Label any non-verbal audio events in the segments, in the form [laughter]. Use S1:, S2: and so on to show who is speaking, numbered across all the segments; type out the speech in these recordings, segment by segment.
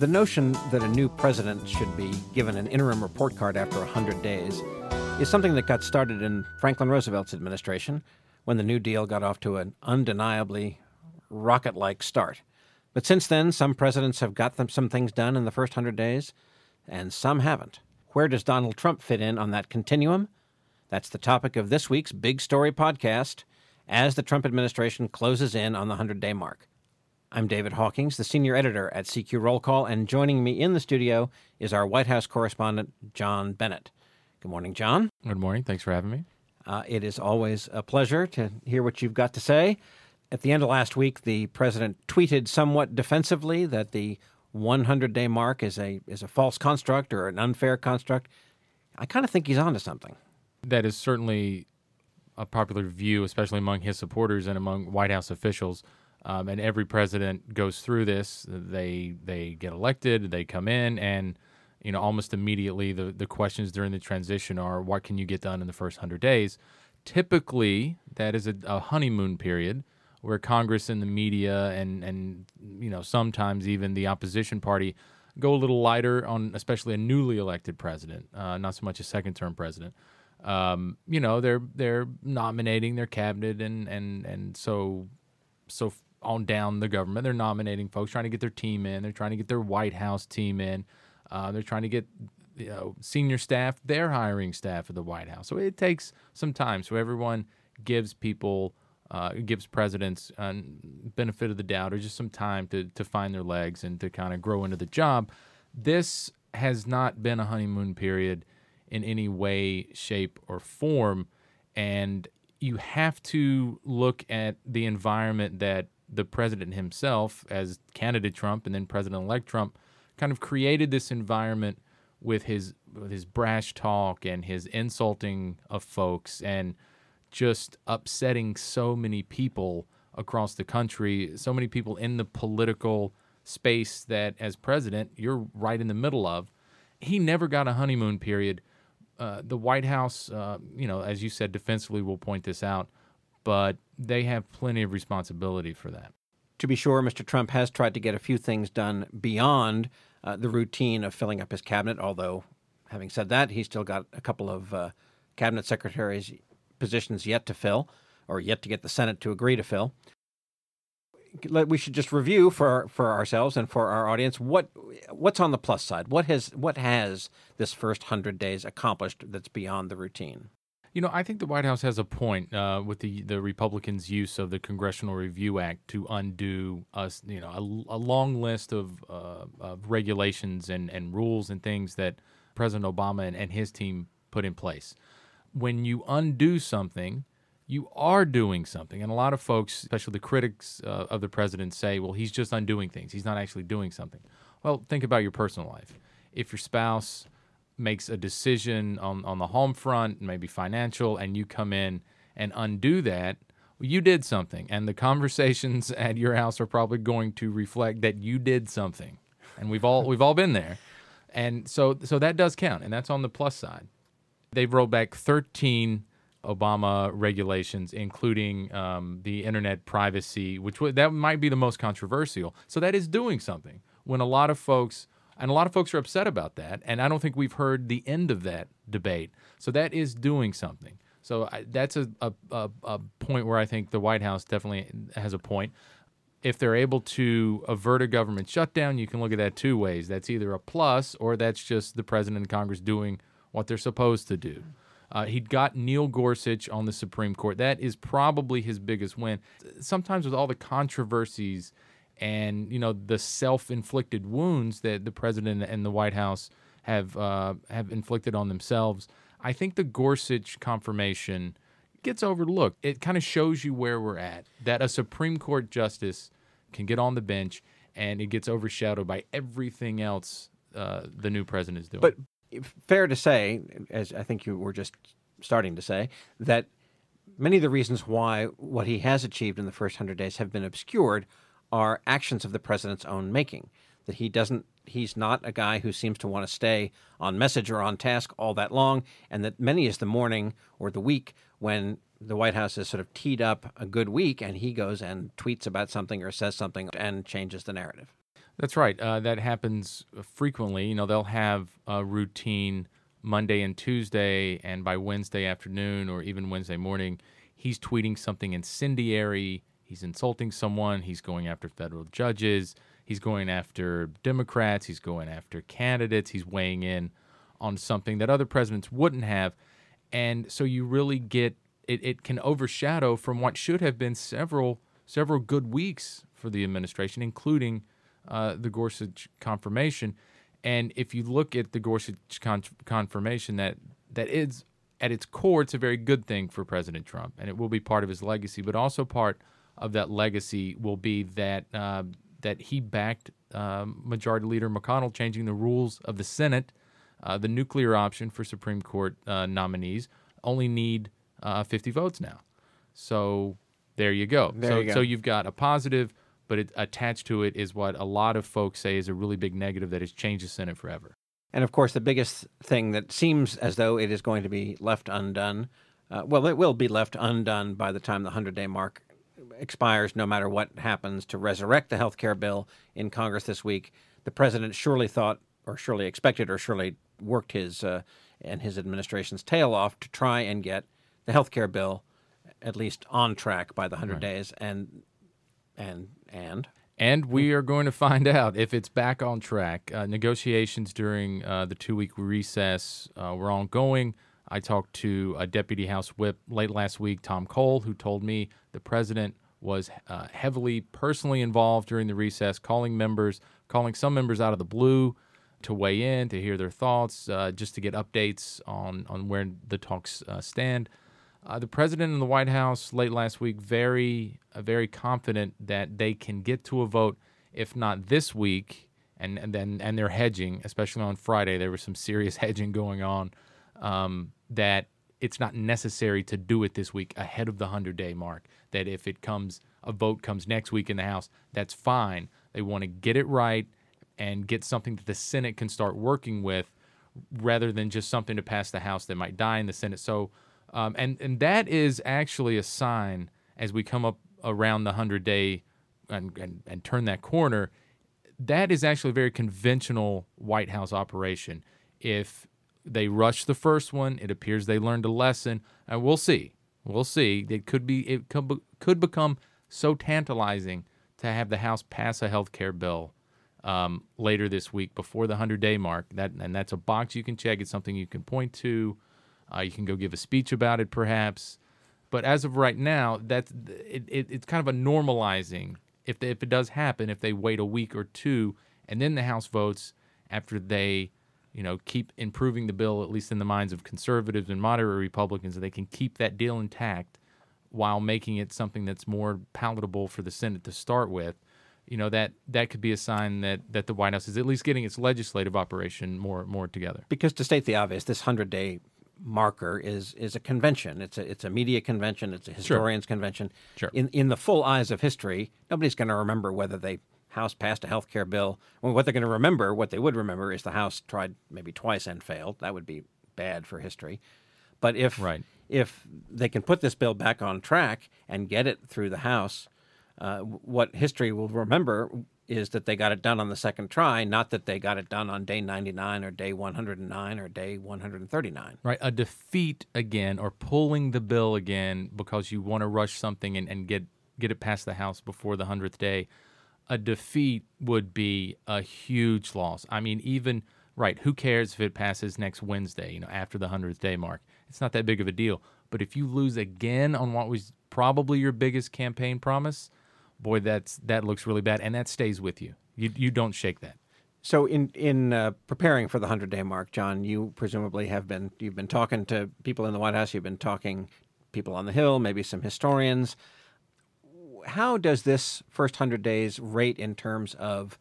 S1: The notion that a new president should be given an interim report card after 100 days is something that got started in Franklin Roosevelt's administration when the New Deal got off to an undeniably rocket like start. But since then, some presidents have got them some things done in the first 100 days, and some haven't. Where does Donald Trump fit in on that continuum? That's the topic of this week's Big Story podcast as the Trump administration closes in on the 100 day mark. I'm David Hawkings, the senior editor at CQ Roll Call, and joining me in the studio is our White House correspondent, John Bennett. Good morning, John.
S2: Good morning. Thanks for having me.
S1: Uh, it is always a pleasure to hear what you've got to say. At the end of last week, the president tweeted somewhat defensively that the 100 day mark is a, is a false construct or an unfair construct. I kind of think he's onto something.
S2: That is certainly a popular view, especially among his supporters and among White House officials. Um, and every president goes through this. They they get elected, they come in, and you know almost immediately the the questions during the transition are, what can you get done in the first hundred days? Typically, that is a, a honeymoon period where Congress and the media and and you know sometimes even the opposition party go a little lighter on especially a newly elected president, uh, not so much a second term president. Um, you know they're they're nominating their cabinet and and and so so on down the government. They're nominating folks, trying to get their team in. They're trying to get their White House team in. Uh, they're trying to get you know senior staff. They're hiring staff at the White House. So it takes some time. So everyone gives people. Uh, gives presidents uh, benefit of the doubt or just some time to, to find their legs and to kind of grow into the job. This has not been a honeymoon period in any way, shape, or form. And you have to look at the environment that the president himself, as candidate Trump and then President elect Trump, kind of created this environment with his with his brash talk and his insulting of folks and just upsetting so many people across the country, so many people in the political space that as president you're right in the middle of. He never got a honeymoon period. Uh, the White House, uh, you know, as you said, defensively will point this out but they have plenty of responsibility for that.
S1: To be sure, Mr. Trump has tried to get a few things done beyond uh, the routine of filling up his cabinet, although, having said that, he's still got a couple of uh, cabinet secretaries' positions yet to fill, or yet to get the Senate to agree to fill. We should just review for for ourselves and for our audience what what's on the plus side. What has what has this first hundred days accomplished that's beyond the routine?
S2: You know, I think the White House has a point uh, with the the Republicans' use of the Congressional Review Act to undo us, you know, a, a long list of, uh, of regulations and, and rules and things that President Obama and, and his team put in place. When you undo something, you are doing something. And a lot of folks, especially the critics uh, of the president, say, well, he's just undoing things. He's not actually doing something. Well, think about your personal life. If your spouse makes a decision on, on the home front, maybe financial, and you come in and undo that, you did something. And the conversations [laughs] at your house are probably going to reflect that you did something. And we've all we've all been there. And so so that does count, and that's on the plus side. They've rolled back 13 Obama regulations, including um, the internet privacy, which w- that might be the most controversial. So that is doing something. When a lot of folks and a lot of folks are upset about that. And I don't think we've heard the end of that debate. So that is doing something. So I, that's a, a, a, a point where I think the White House definitely has a point. If they're able to avert a government shutdown, you can look at that two ways. That's either a plus or that's just the president and Congress doing what they're supposed to do. Uh, he'd got Neil Gorsuch on the Supreme Court. That is probably his biggest win. Sometimes with all the controversies and you know the self-inflicted wounds that the president and the White House have uh, have inflicted on themselves. I think the Gorsuch confirmation gets overlooked. It kind of shows you where we're at. That a Supreme Court justice can get on the bench, and it gets overshadowed by everything else uh, the new president is doing.
S1: But fair to say, as I think you were just starting to say, that many of the reasons why what he has achieved in the first hundred days have been obscured are actions of the president's own making. That he doesn't, he's not a guy who seems to want to stay on message or on task all that long, and that many is the morning or the week when the White House has sort of teed up a good week and he goes and tweets about something or says something and changes the narrative.
S2: That's right. Uh, that happens frequently. You know, they'll have a routine Monday and Tuesday, and by Wednesday afternoon or even Wednesday morning, he's tweeting something incendiary. He's insulting someone. He's going after federal judges. He's going after Democrats. He's going after candidates. He's weighing in on something that other presidents wouldn't have. And so you really get it, it can overshadow from what should have been several several good weeks for the administration, including uh, the Gorsuch confirmation. And if you look at the Gorsuch con- confirmation, that that is at its core, it's a very good thing for President Trump, and it will be part of his legacy. But also part of that legacy will be that uh, that he backed um, Majority Leader McConnell changing the rules of the Senate. Uh, the nuclear option for Supreme Court uh, nominees only need uh, 50 votes now. So there you go.
S1: There
S2: so,
S1: you go.
S2: so you've got a positive, but it, attached to it is what a lot of folks say is a really big negative that has changed the Senate forever.
S1: And of course, the biggest thing that seems as though it is going to be left undone, uh, well, it will be left undone by the time the 100 day mark expires, no matter what happens, to resurrect the health care bill in Congress this week. The president surely thought, or surely expected, or surely worked his uh, and his administration's tail off to try and get the health care bill at least on track by the 100
S2: Right.
S1: days. And, and, and,
S2: And we are going to find out if it's back on track. Uh, negotiations during uh, the two week recess uh, were ongoing. I talked to a deputy House whip late last week, Tom Cole, who told me the president was uh, heavily personally involved during the recess, calling members, calling some members out of the blue to weigh in, to hear their thoughts, uh, just to get updates on, on where the talks uh, stand. Uh, the president and the White House late last week very uh, very confident that they can get to a vote, if not this week, and and then and they're hedging, especially on Friday. There was some serious [laughs] hedging going on. Um, that it's not necessary to do it this week ahead of the hundred day mark. That if it comes a vote comes next week in the House, that's fine. They want to get it right and get something that the Senate can start working with rather than just something to pass the House that might die in the Senate. So, um, and and that is actually a sign as we come up around the hundred day and, and and turn that corner. That is actually a very conventional White House operation. If they rush the first one, it appears they learned a lesson, and we'll see. We'll see. It could be it could, could become so tantalizing to have the House pass a health care bill um, later this week before the 100 day mark. That and that's a box you can check. It's something you can point to. Uh, you can go give a speech about it, perhaps. But as of right now, that's it, it, it's kind of a normalizing. If they, if it does happen, if they wait a week or two and then the House votes after they, you know, keep improving the bill, at least in the minds of conservatives and moderate Republicans, they can keep that deal intact while making it something that's more palatable for the Senate to start with you know that that could be a sign that that the White House is at least getting its legislative operation more more together.
S1: because to state the obvious, this hundred day marker is is a convention. It's a it's a media convention. It's a historians convention.
S2: Sure.
S1: In in the full eyes of history, nobody's going to remember whether the House passed a health care bill. Well, what they're going to remember, what they would remember, is the House tried maybe twice and failed. That would be bad for history. But if
S2: Right.
S1: if they can put this bill back on track and get it through the House, uh, what history will remember is that they got it done on the second try, not that they got it done on day 99 or day 109 or day 139.
S2: Right, a defeat again or pulling the bill again because you want to rush something and, and get get it past the House before the hundredth day. A defeat would be a huge loss. I mean, even right, who cares if it passes next Wednesday? You know, after the hundredth day mark, it's not that big of a deal. But if you lose again on what was probably your biggest campaign promise, boy, that's that looks really bad, and that stays with you. You you don't shake that.
S1: So, in in uh, preparing for the hundred day mark, John, you presumably have been you've been talking to people in the White House. You've been talking people on the Hill, maybe some historians. How does this first hundred days rate in terms of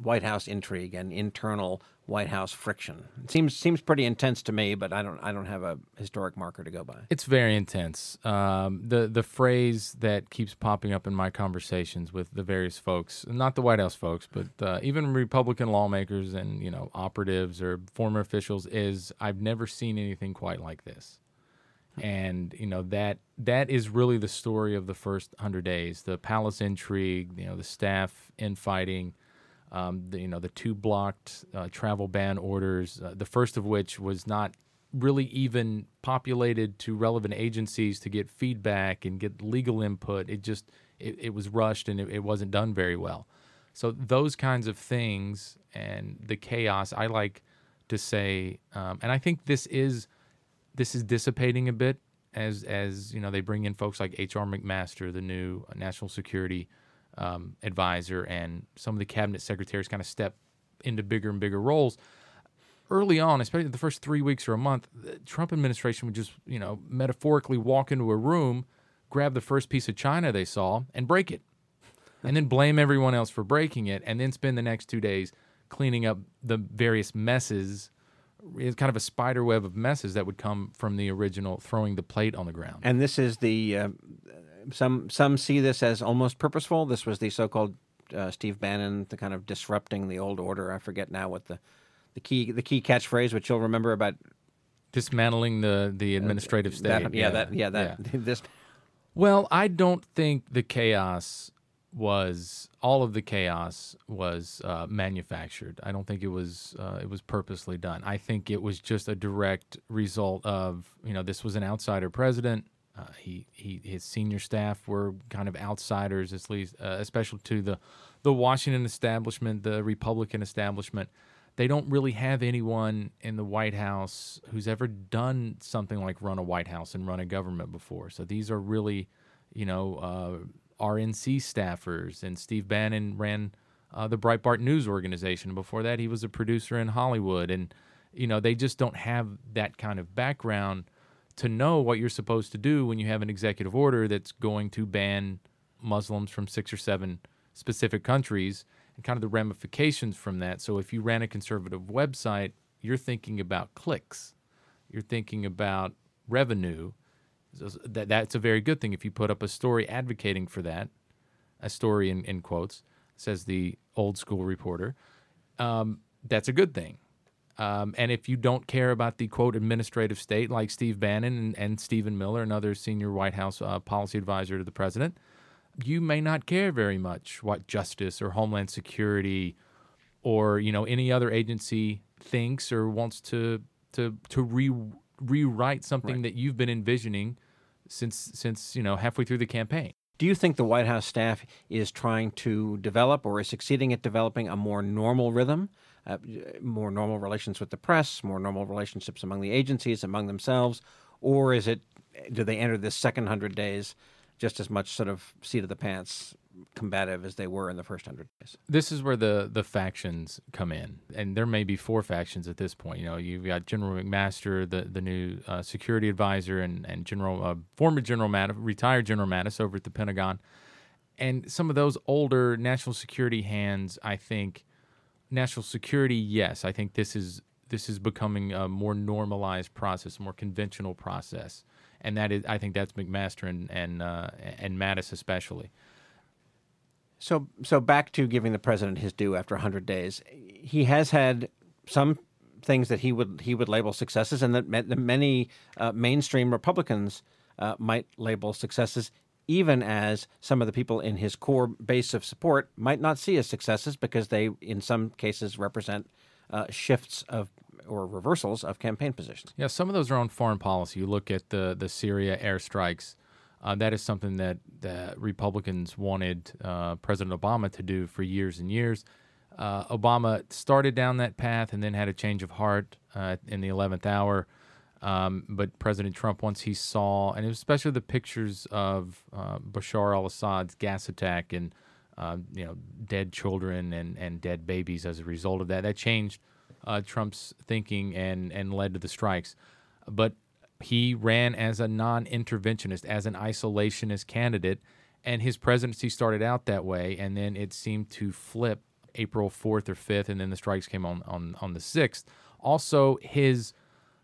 S1: White House intrigue and internal White House friction? It seems seems pretty intense to me, but I don't I don't have a historic marker to go by.
S2: It's very intense. Um, the the phrase that keeps popping up in my conversations with the various folks, not the White House folks, but uh, even Republican lawmakers and you know operatives or former officials, is "I've never seen anything quite like this." And you know that that is really the story of the first hundred days: the palace intrigue, you know, the staff infighting, um, the, you know, the two blocked uh, travel ban orders, uh, the first of which was not really even populated to relevant agencies to get feedback and get legal input. It just it, it was rushed and it, it wasn't done very well. So those kinds of things and the chaos, I like to say, um, and I think this is this is dissipating a bit as as you know they bring in folks like H.R. McMaster, the new national security um, advisor, and some of the cabinet secretaries kind of step into bigger and bigger roles. Early on, especially the first three weeks or a month, the Trump administration would just you know metaphorically walk into a room, grab the first piece of china they saw, and break it, and then blame everyone else for breaking it, and then spend the next two days cleaning up the various messes it's kind of a spider web of messes that would come from the original throwing the plate on the ground.
S1: And this is the uh, some some see this as almost purposeful. This was the so-called uh, Steve Bannon, the kind of disrupting the old order. I forget now what the the key the key catchphrase, which you'll remember about
S2: dismantling the the uh, administrative state.
S1: That, yeah, yeah, that yeah that yeah. [laughs] this.
S2: Well, I don't think the chaos was all of the chaos was uh, manufactured. I don't think it was uh, it was purposely done. I think it was just a direct result of you know this was an outsider president. Uh, he he his senior staff were kind of outsiders, at least uh, especially to the the Washington establishment, the Republican establishment. They don't really have anyone in the White House who's ever done something like run a White House and run a government before. So these are really, you know uh, RNC staffers, and Steve Bannon ran uh, the Breitbart News organization. Before that, he was a producer in Hollywood, and you know they just don't have that kind of background to know what you're supposed to do when you have an executive order that's going to ban Muslims from six or seven specific countries and kind of the ramifications from that. So if you ran a conservative website, you're thinking about clicks, you're thinking about revenue, that that's a very good thing. If you put up a story advocating for that, a story in, in quotes, says the old school reporter, um, that's a good thing. Um, and if you don't care about the quote administrative state, like Steve Bannon and, and Stephen Miller, another senior White House uh, policy advisor to the president, you may not care very much what Justice or Homeland Security or you know any other agency thinks or wants to to to re rewrite something right. that you've been envisioning since since you know halfway through the campaign.
S1: Do you think the White House staff is trying to develop or is succeeding at developing a more normal rhythm, uh, more normal relations with the press, more normal relationships among the agencies, among themselves, or is it do they enter this second hundred days just as much sort of seat of the pants combative as they were in the first hundred days.
S2: This is where the the factions come in, and there may be four factions at this point. You know, you've got General McMaster, the the new uh, security advisor, and and General uh, former General Mattis, retired General Mattis over at the Pentagon, and some of those older national security hands. I think national security, yes, I think this is this is becoming a more normalized process, a more conventional process, and that is, I think that's McMaster and and uh, and Mattis especially.
S1: So, so back to giving the president his due after 100 days. He has had some things that he would he would label successes, and that many uh, mainstream Republicans uh, might label successes, even as some of the people in his core base of support might not see as successes because they, in some cases, represent uh, shifts of or reversals of campaign positions.
S2: Yeah, some of those are on foreign policy. You look at the the Syria airstrikes uh, that is something that, that Republicans wanted uh, President Obama to do for years and years. Uh, Obama started down that path and then had a change of heart uh, in the 11th hour. Um, but President Trump, once he saw, and especially the pictures of uh, Bashar al-Assad's gas attack and uh, you know dead children and, and dead babies as a result of that, that changed Trump's thinking and and led to the strikes. But he ran as a non interventionist, as an isolationist candidate, and his presidency started out that way, and then it seemed to flip April 4th or 5th, and then the strikes came on, on, on the 6th. Also, his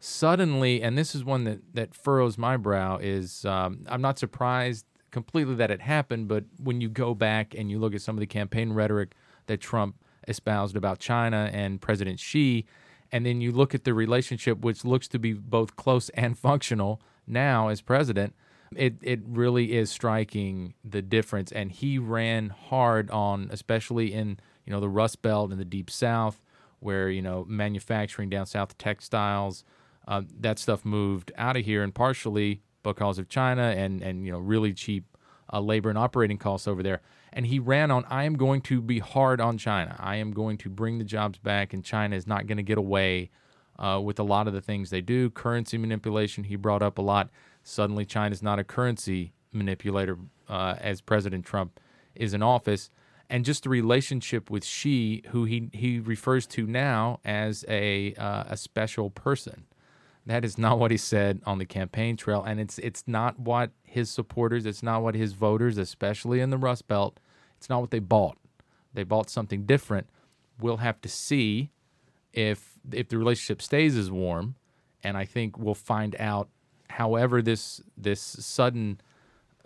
S2: suddenly, and this is one that, that furrows my brow, is um, I'm not surprised completely that it happened, but when you go back and you look at some of the campaign rhetoric that Trump espoused about China and President Xi, and then you look at the relationship, which looks to be both close [laughs] and functional now as president. It it really is striking the difference, and he ran hard on, especially in you know, the Rust Belt and the Deep South, where you know manufacturing down south, textiles, uh, that stuff moved out of here, and partially because of China and and you know really cheap uh, labor and operating costs over there. And he ran on, I am going to be hard on China. I am going to bring the jobs back, and China is not going to get away uh, with a lot of the things they do. Currency manipulation, he brought up a lot. Suddenly, China's not a currency manipulator uh, as President Trump is in office. And just the relationship with Xi, who he, he refers to now as a, uh, a special person. That is not what he said on the campaign trail, and it's it's not what his supporters, it's not what his voters, especially in the Rust Belt, it's not what they bought. They bought something different. We'll have to see if if the relationship stays as warm, and I think we'll find out. However, this this sudden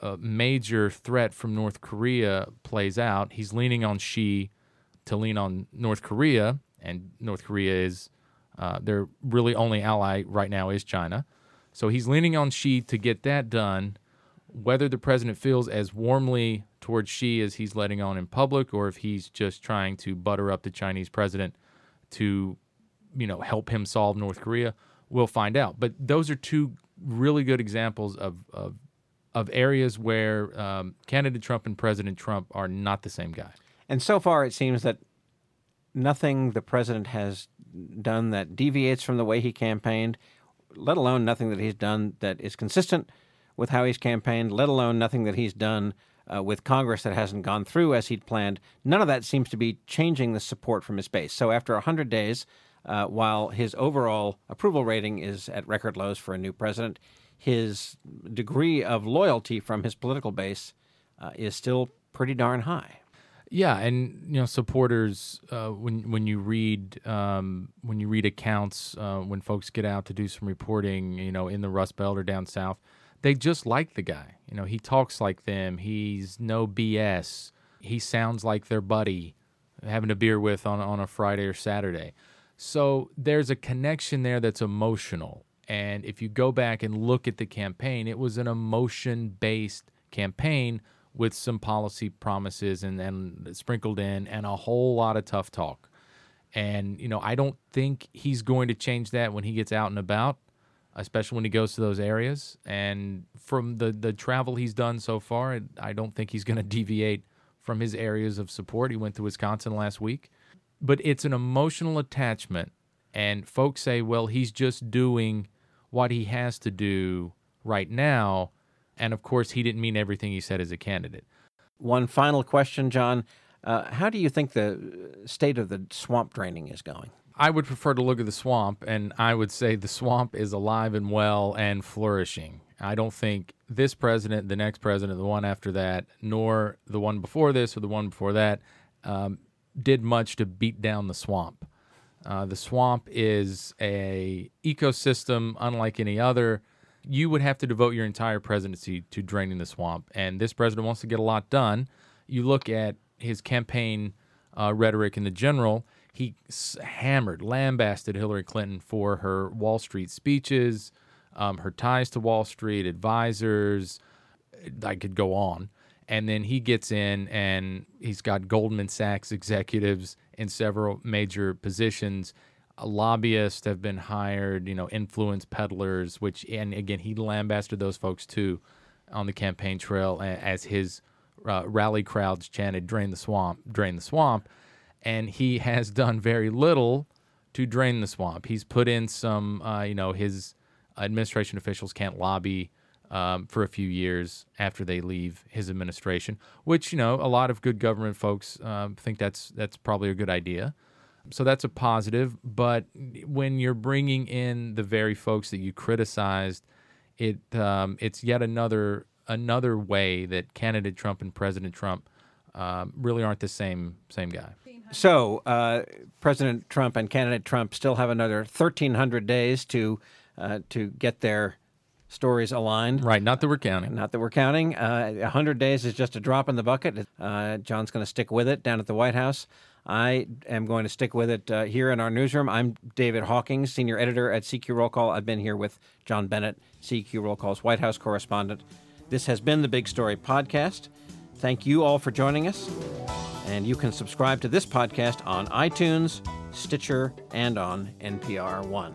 S2: uh, major threat from North Korea plays out, he's leaning on Xi to lean on North Korea, and North Korea is uh, their really only ally right now is China. So he's leaning on Xi to get that done. Whether the president feels as warmly towards Xi as he's letting on in public, or if he's just trying to butter up the Chinese president to, you know, help him solve North Korea, we'll find out. But those are two really good examples of of, of areas where um, candidate Trump and President Trump are not the same guy.
S1: And so far, it seems that nothing the president has done that deviates from the way he campaigned, let alone nothing that he's done that is consistent with how he's campaigned, let alone nothing that he's done uh, with Congress that hasn't gone through as he'd planned. None of that seems to be changing the support from his base. So after 100 days, uh, while his overall approval rating is at record lows for a new president, his degree of loyalty from his political base uh, is still pretty darn high.
S2: Yeah, and you know, supporters uh, when when you read um, when you read accounts uh, when folks get out to do some reporting, you know, in the Rust Belt or down south, they just like the guy. You know, he talks like them. He's no BS. He sounds like their buddy, having a beer with on on a Friday or Saturday. So there's a connection there that's emotional. And if you go back and look at the campaign, it was an emotion based campaign with some policy promises and then sprinkled in and a whole lot of tough talk. And, you know, I don't think he's going to change that when he gets out and about, especially when he goes to those areas. And from the, the travel he's done so far, I don't think he's going [laughs] to deviate from his areas of support. He went to Wisconsin last week. But it's an emotional attachment. And folks say, well, he's just doing what he has to do right now and of course, he didn't mean everything he said as a candidate.
S1: One final question, John. Uh, how do you think the state of the swamp draining is going?
S2: I would prefer to look at the swamp, and I would say the swamp is alive and well and flourishing. I don't think this president, the next president, the one after that, nor the one before this or the one before that, um, did much to beat down the swamp. Uh, the swamp is a ecosystem unlike any other you would have to devote your entire presidency to draining the swamp. And this president wants to get a lot done. You look at his campaign uh, rhetoric in the general, he hammered, lambasted Hillary Clinton for her Wall Street speeches, um, her ties to Wall Street, advisors. I could go on. And then he gets in and he's got Goldman Sachs executives in several major positions lobbyists have been hired, you know, influence peddlers, which, and again, he lambasted those folks too on the campaign trail as his uh, rally crowds chanted, drain the swamp, drain the swamp. And he [laughs] has done very little to drain the swamp. He's put in some, uh, you know, his administration officials can't lobby um, for a few years after they leave his administration, which, you know, a lot of good government folks uh, think that's that's probably a good idea. So that's a positive. But when you're bringing in the very folks that you criticized, it um, it's yet another another way that candidate Trump and President Trump um, really aren't the same same guy.
S1: So uh, President Trump and candidate Trump still have another 1,300 days to uh, to get their stories aligned.
S2: Right, not that we're counting.
S1: Not that we're counting. Uh, 100 days is just a drop in the bucket. Uh, John's going to stick with it down at the White House. I am going to stick with it uh, here in our newsroom. I'm David Hawkings, senior editor at CQ Roll Call. I've been here with John Bennett, CQ Roll Call's White House correspondent. This has been the Big Story Podcast. Thank you all for joining us. And you can subscribe to this podcast on iTunes, Stitcher, and on NPR One.